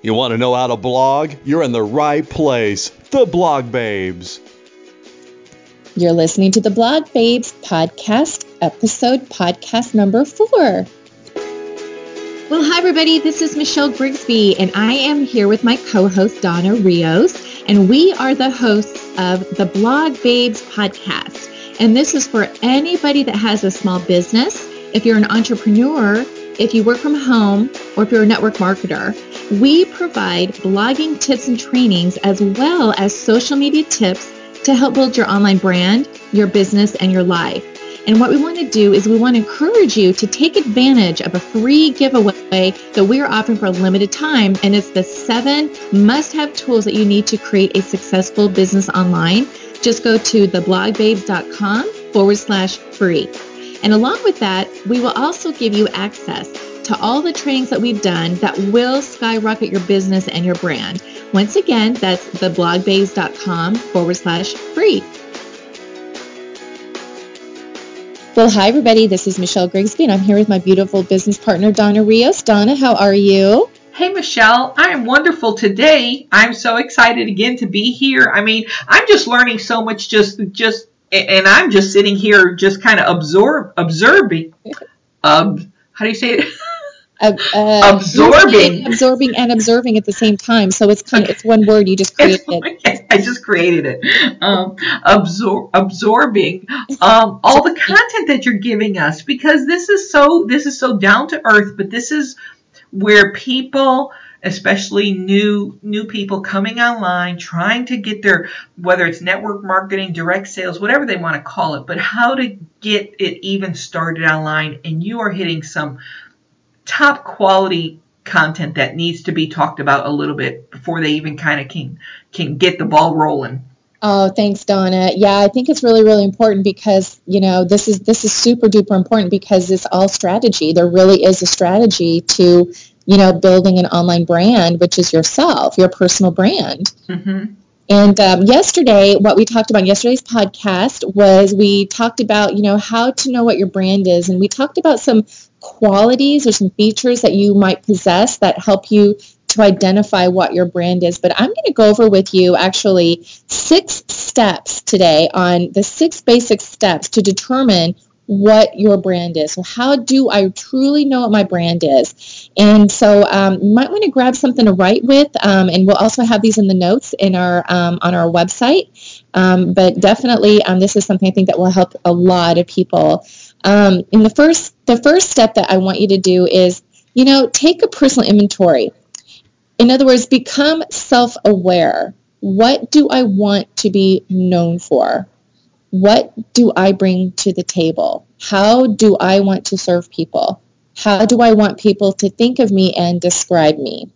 You want to know how to blog? You're in the right place. The Blog Babes. You're listening to the Blog Babes podcast, episode podcast number four. Well, hi, everybody. This is Michelle Grigsby, and I am here with my co host, Donna Rios, and we are the hosts of the Blog Babes podcast. And this is for anybody that has a small business, if you're an entrepreneur, if you work from home, or if you're a network marketer. We provide blogging tips and trainings as well as social media tips to help build your online brand, your business, and your life. And what we want to do is we want to encourage you to take advantage of a free giveaway that we're offering for a limited time. And it's the seven must have tools that you need to create a successful business online. Just go to theblogbabes.com forward slash free. And along with that, we will also give you access to all the trainings that we've done that will skyrocket your business and your brand. Once again, that's theblogbabes.com forward slash free. Well, hi, everybody. This is Michelle Grigsby, and I'm here with my beautiful business partner, Donna Rios. Donna, how are you? Hey, Michelle. I am wonderful today. I'm so excited again to be here. I mean, I'm just learning so much just, just, and I'm just sitting here just kind of absorb, observing. Um, how do you say it? uh, uh, absorbing, absorbing, and observing at the same time. So it's kind of it's one word you just created. I just created it. Um, absor- absorbing um, all the content that you're giving us because this is so this is so down to earth. But this is where people especially new new people coming online trying to get their whether it's network marketing direct sales whatever they want to call it but how to get it even started online and you are hitting some top quality content that needs to be talked about a little bit before they even kind of can can get the ball rolling. Oh, thanks, Donna. Yeah, I think it's really, really important because you know this is this is super duper important because it's all strategy. There really is a strategy to you know building an online brand, which is yourself, your personal brand. Mm-hmm. And um, yesterday, what we talked about yesterday's podcast was we talked about, you know, how to know what your brand is. And we talked about some qualities or some features that you might possess that help you to identify what your brand is. But I'm going to go over with you actually six steps today on the six basic steps to determine what your brand is. So how do I truly know what my brand is? And so um, you might want to grab something to write with, um, and we'll also have these in the notes in our um, on our website. Um, but definitely, um, this is something I think that will help a lot of people. Um, and the first the first step that I want you to do is, you know, take a personal inventory. In other words, become self-aware. What do I want to be known for? what do I bring to the table? How do I want to serve people? How do I want people to think of me and describe me?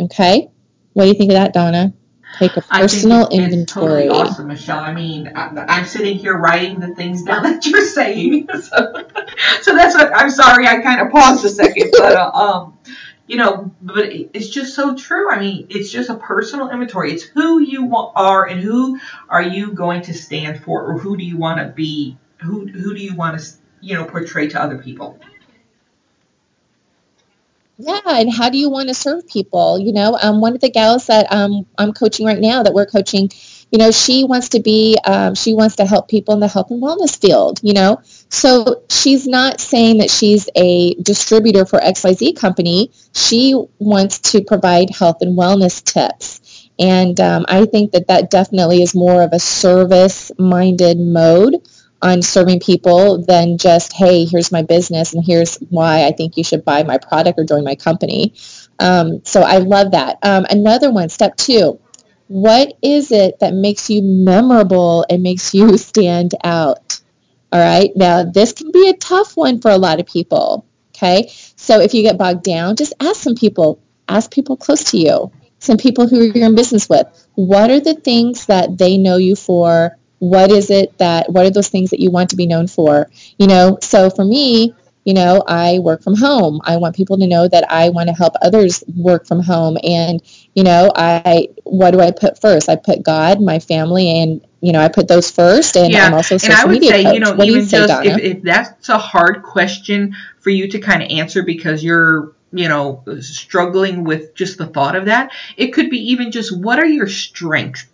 Okay? What do you think of that, Donna? Take a personal inventory. It's totally awesome, Michelle. I mean, I'm sitting here writing the things down that you're saying. So, so that's what I'm sorry. I kind of paused a second, but uh, um, you know, but it's just so true. I mean, it's just a personal inventory. It's who you are and who are you going to stand for, or who do you want to be? Who who do you want to you know portray to other people? Yeah, and how do you want to serve people? You know, um, one of the gals that um, I'm coaching right now, that we're coaching, you know, she wants to be, um, she wants to help people in the health and wellness field. You know, so she's not saying that she's a distributor for XYZ company. She wants to provide health and wellness tips. And um, I think that that definitely is more of a service-minded mode on serving people than just, hey, here's my business and here's why I think you should buy my product or join my company. Um, so I love that. Um, another one, step two, what is it that makes you memorable and makes you stand out? All right. Now, this can be a tough one for a lot of people. Okay. So if you get bogged down, just ask some people, ask people close to you, some people who you're in business with. What are the things that they know you for? What is it that, what are those things that you want to be known for? You know, so for me, you know, I work from home. I want people to know that I want to help others work from home. And, you know, I, what do I put first? I put God, my family, and you know, I put those first, and yeah. I'm also social and I would media say, coach. you know, what even you say, just if, if that's a hard question for you to kind of answer because you're you know, struggling with just the thought of that. It could be even just what are your strengths?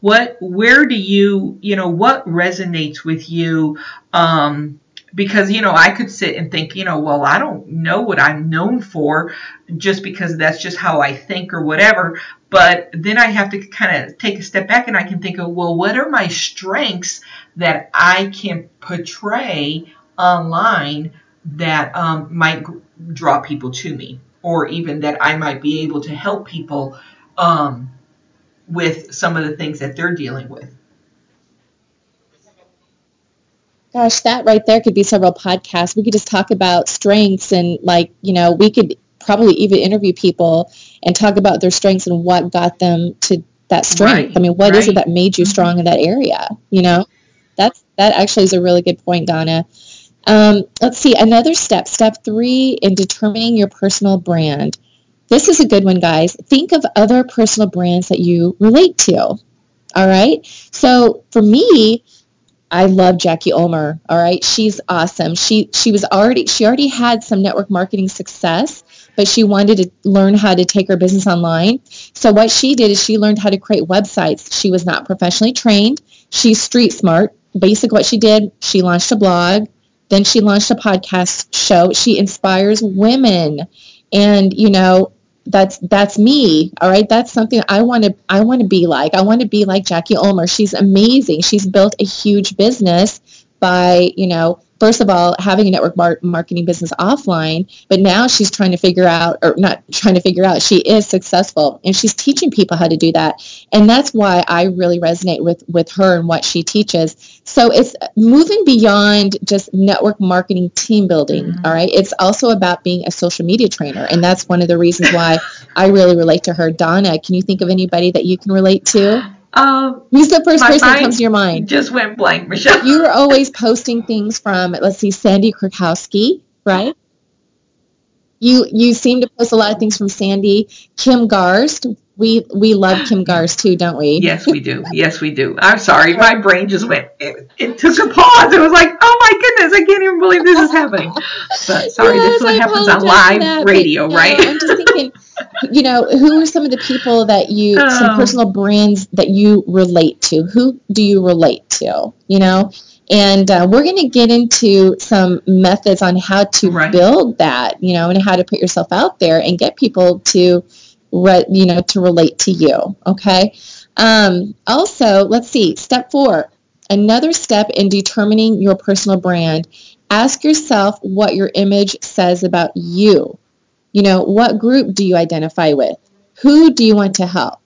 What, where do you, you know, what resonates with you? Um, because you know I could sit and think you know well I don't know what I'm known for just because that's just how I think or whatever but then I have to kind of take a step back and I can think of well what are my strengths that I can portray online that um, might draw people to me or even that I might be able to help people um, with some of the things that they're dealing with Gosh, that right there could be several podcasts. We could just talk about strengths and like, you know, we could probably even interview people and talk about their strengths and what got them to that strength. Right, I mean, what right. is it that made you mm-hmm. strong in that area? You know, that's that actually is a really good point, Donna. Um, let's see another step. Step three in determining your personal brand. This is a good one, guys. Think of other personal brands that you relate to. All right. So for me, I love Jackie Ulmer. All right, she's awesome. She she was already she already had some network marketing success, but she wanted to learn how to take her business online. So what she did is she learned how to create websites. She was not professionally trained. She's street smart. Basically, what she did, she launched a blog. Then she launched a podcast show. She inspires women, and you know that's that's me all right? That's something i want to i want to be like. I want to be like jackie ulmer. She's amazing. She's built a huge business by you know first of all, having a network mar- marketing business offline, but now she's trying to figure out, or not trying to figure out, she is successful and she's teaching people how to do that. And that's why I really resonate with, with her and what she teaches. So it's moving beyond just network marketing team building. Mm-hmm. All right. It's also about being a social media trainer. And that's one of the reasons why I really relate to her. Donna, can you think of anybody that you can relate to? Um, Who's the first person that comes to your mind? Just went blank, Michelle. You were always posting things from, let's see, Sandi Krakowski, right? You you seem to post a lot of things from Sandi. Kim Garst, we we love Kim Garst too, don't we? Yes, we do. Yes, we do. I'm sorry, my brain just went. It, it took a pause. It was like, oh my goodness, I can't even believe this is happening. But sorry, yes, this is what I happens on live that, radio, right? I'm just thinking you know, who are some of the people that you, oh. some personal brands that you relate to? Who do you relate to? You know, and uh, we're going to get into some methods on how to right. build that, you know, and how to put yourself out there and get people to, re- you know, to relate to you. Okay. Um, also, let's see, step four, another step in determining your personal brand. Ask yourself what your image says about you. You know, what group do you identify with? Who do you want to help?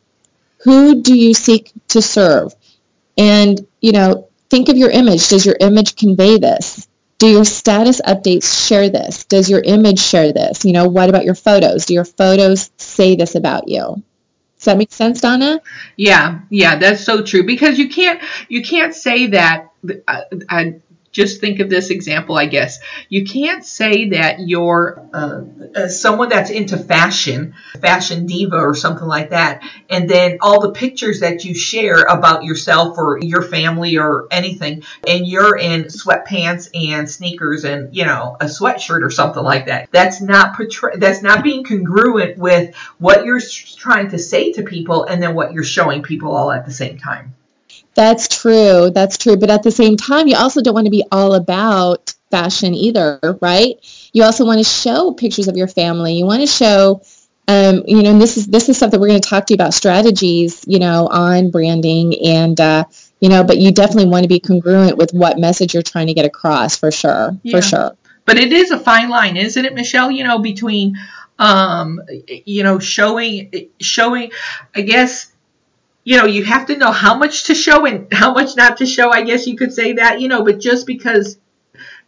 Who do you seek to serve? And, you know, think of your image. Does your image convey this? Do your status updates share this? Does your image share this? You know, what about your photos? Do your photos say this about you? Does that make sense, Donna? Yeah, yeah, that's so true because you can't you can't say that. I, I just think of this example, I guess. You can't say that you're uh, uh, someone that's into fashion, fashion diva or something like that, and then all the pictures that you share about yourself or your family or anything, and you're in sweatpants and sneakers and you know a sweatshirt or something like that. That's not portray- That's not being congruent with what you're trying to say to people and then what you're showing people all at the same time. That's true. That's true. But at the same time, you also don't want to be all about fashion either, right? You also want to show pictures of your family. You want to show, um, you know, and this is this is something we're going to talk to you about strategies, you know, on branding and, uh, you know, but you definitely want to be congruent with what message you're trying to get across for sure, yeah. for sure. But it is a fine line, isn't it, Michelle? You know, between, um, you know, showing, showing, I guess you know, you have to know how much to show and how much not to show. I guess you could say that, you know, but just because,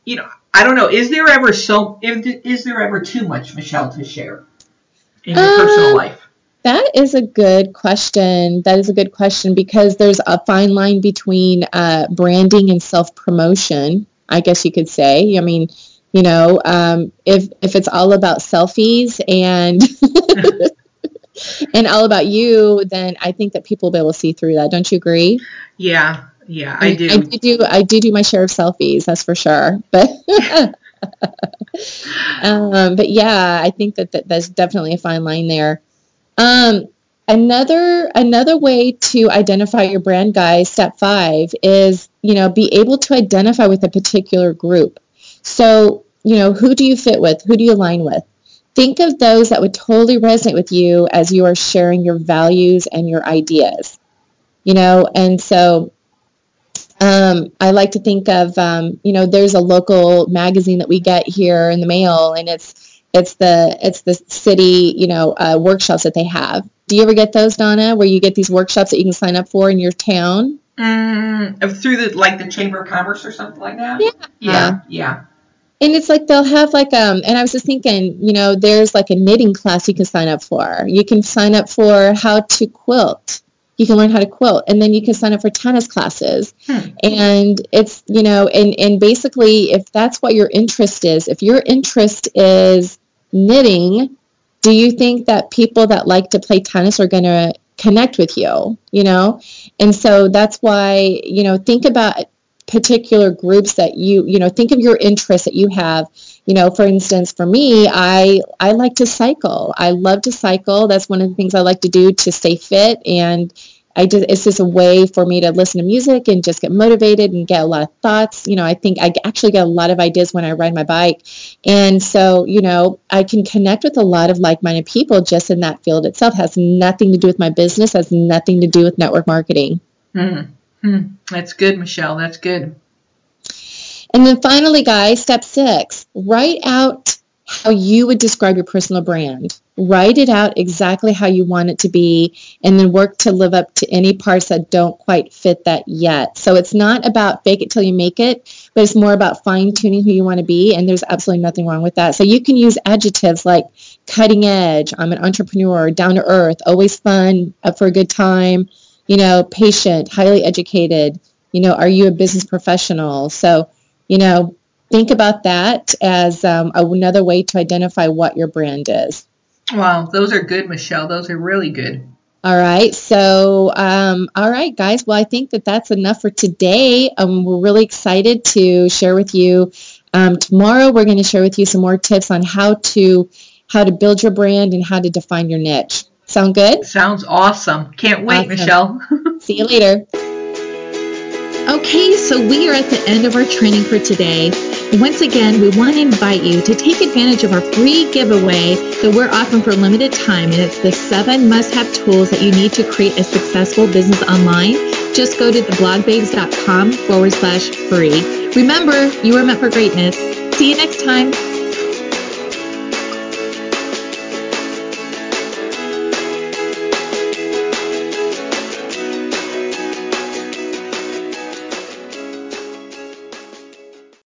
you know, I don't know, is there ever so, is there ever too much, Michelle, to share in your personal life? That is a good question. That is a good question because there's a fine line between uh, branding and self promotion. I guess you could say. I mean, you know, um, if if it's all about selfies and and all about you, then I think that people will be able to see through that. Don't you agree? Yeah, yeah, I do. I do do I do do my share of selfies, that's for sure. But um, but yeah, I think that, that there's definitely a fine line there. Um, another another way to identify your brand, guys, step five is you know be able to identify with a particular group. So you know who do you fit with? Who do you align with? Think of those that would totally resonate with you as you are sharing your values and your ideas. You know, and so um, I like to think of, um, you know, there's a local magazine that we get here in the mail, and it's it's the it's the city, you know, uh, workshops that they have. Do you ever get those, Donna, where you get these workshops that you can sign up for in your town? Mm, through the like the Chamber of Commerce or something like that. Yeah, yeah, yeah. And it's like they'll have like um, and I was just thinking, you know, there's like a knitting class you can sign up for. You can sign up for how to quilt you can learn how to quilt and then you can sign up for tennis classes hmm. and it's you know and and basically if that's what your interest is if your interest is knitting do you think that people that like to play tennis are going to connect with you you know and so that's why you know think about particular groups that you you know think of your interests that you have you know for instance for me i i like to cycle i love to cycle that's one of the things i like to do to stay fit and I just it's just a way for me to listen to music and just get motivated and get a lot of thoughts. You know, I think I actually get a lot of ideas when I ride my bike. And so, you know, I can connect with a lot of like-minded people just in that field itself. Has nothing to do with my business, has nothing to do with network marketing. Mm-hmm. Hmm, that's good, Michelle. That's good. And then finally, guys, step six, write out how you would describe your personal brand. Write it out exactly how you want it to be, and then work to live up to any parts that don't quite fit that yet. So it's not about fake it till you make it, but it's more about fine tuning who you want to be, and there's absolutely nothing wrong with that. So you can use adjectives like cutting edge, I'm an entrepreneur, down to earth, always fun, up for a good time, you know, patient, highly educated, you know, are you a business professional? So, you know, think about that as um, another way to identify what your brand is. Wow, those are good, Michelle. Those are really good. All right. So, um, all right, guys. Well, I think that that's enough for today. Um, we're really excited to share with you. Um, tomorrow, we're going to share with you some more tips on how to how to build your brand and how to define your niche. Sound good? Sounds awesome. Can't wait, awesome. Michelle. See you later. Okay, so we are at the end of our training for today. Once again, we want to invite you to take advantage of our free giveaway that we're offering for a limited time, and it's the seven must-have tools that you need to create a successful business online. Just go to theblogbabes.com forward slash free. Remember, you are meant for greatness. See you next time.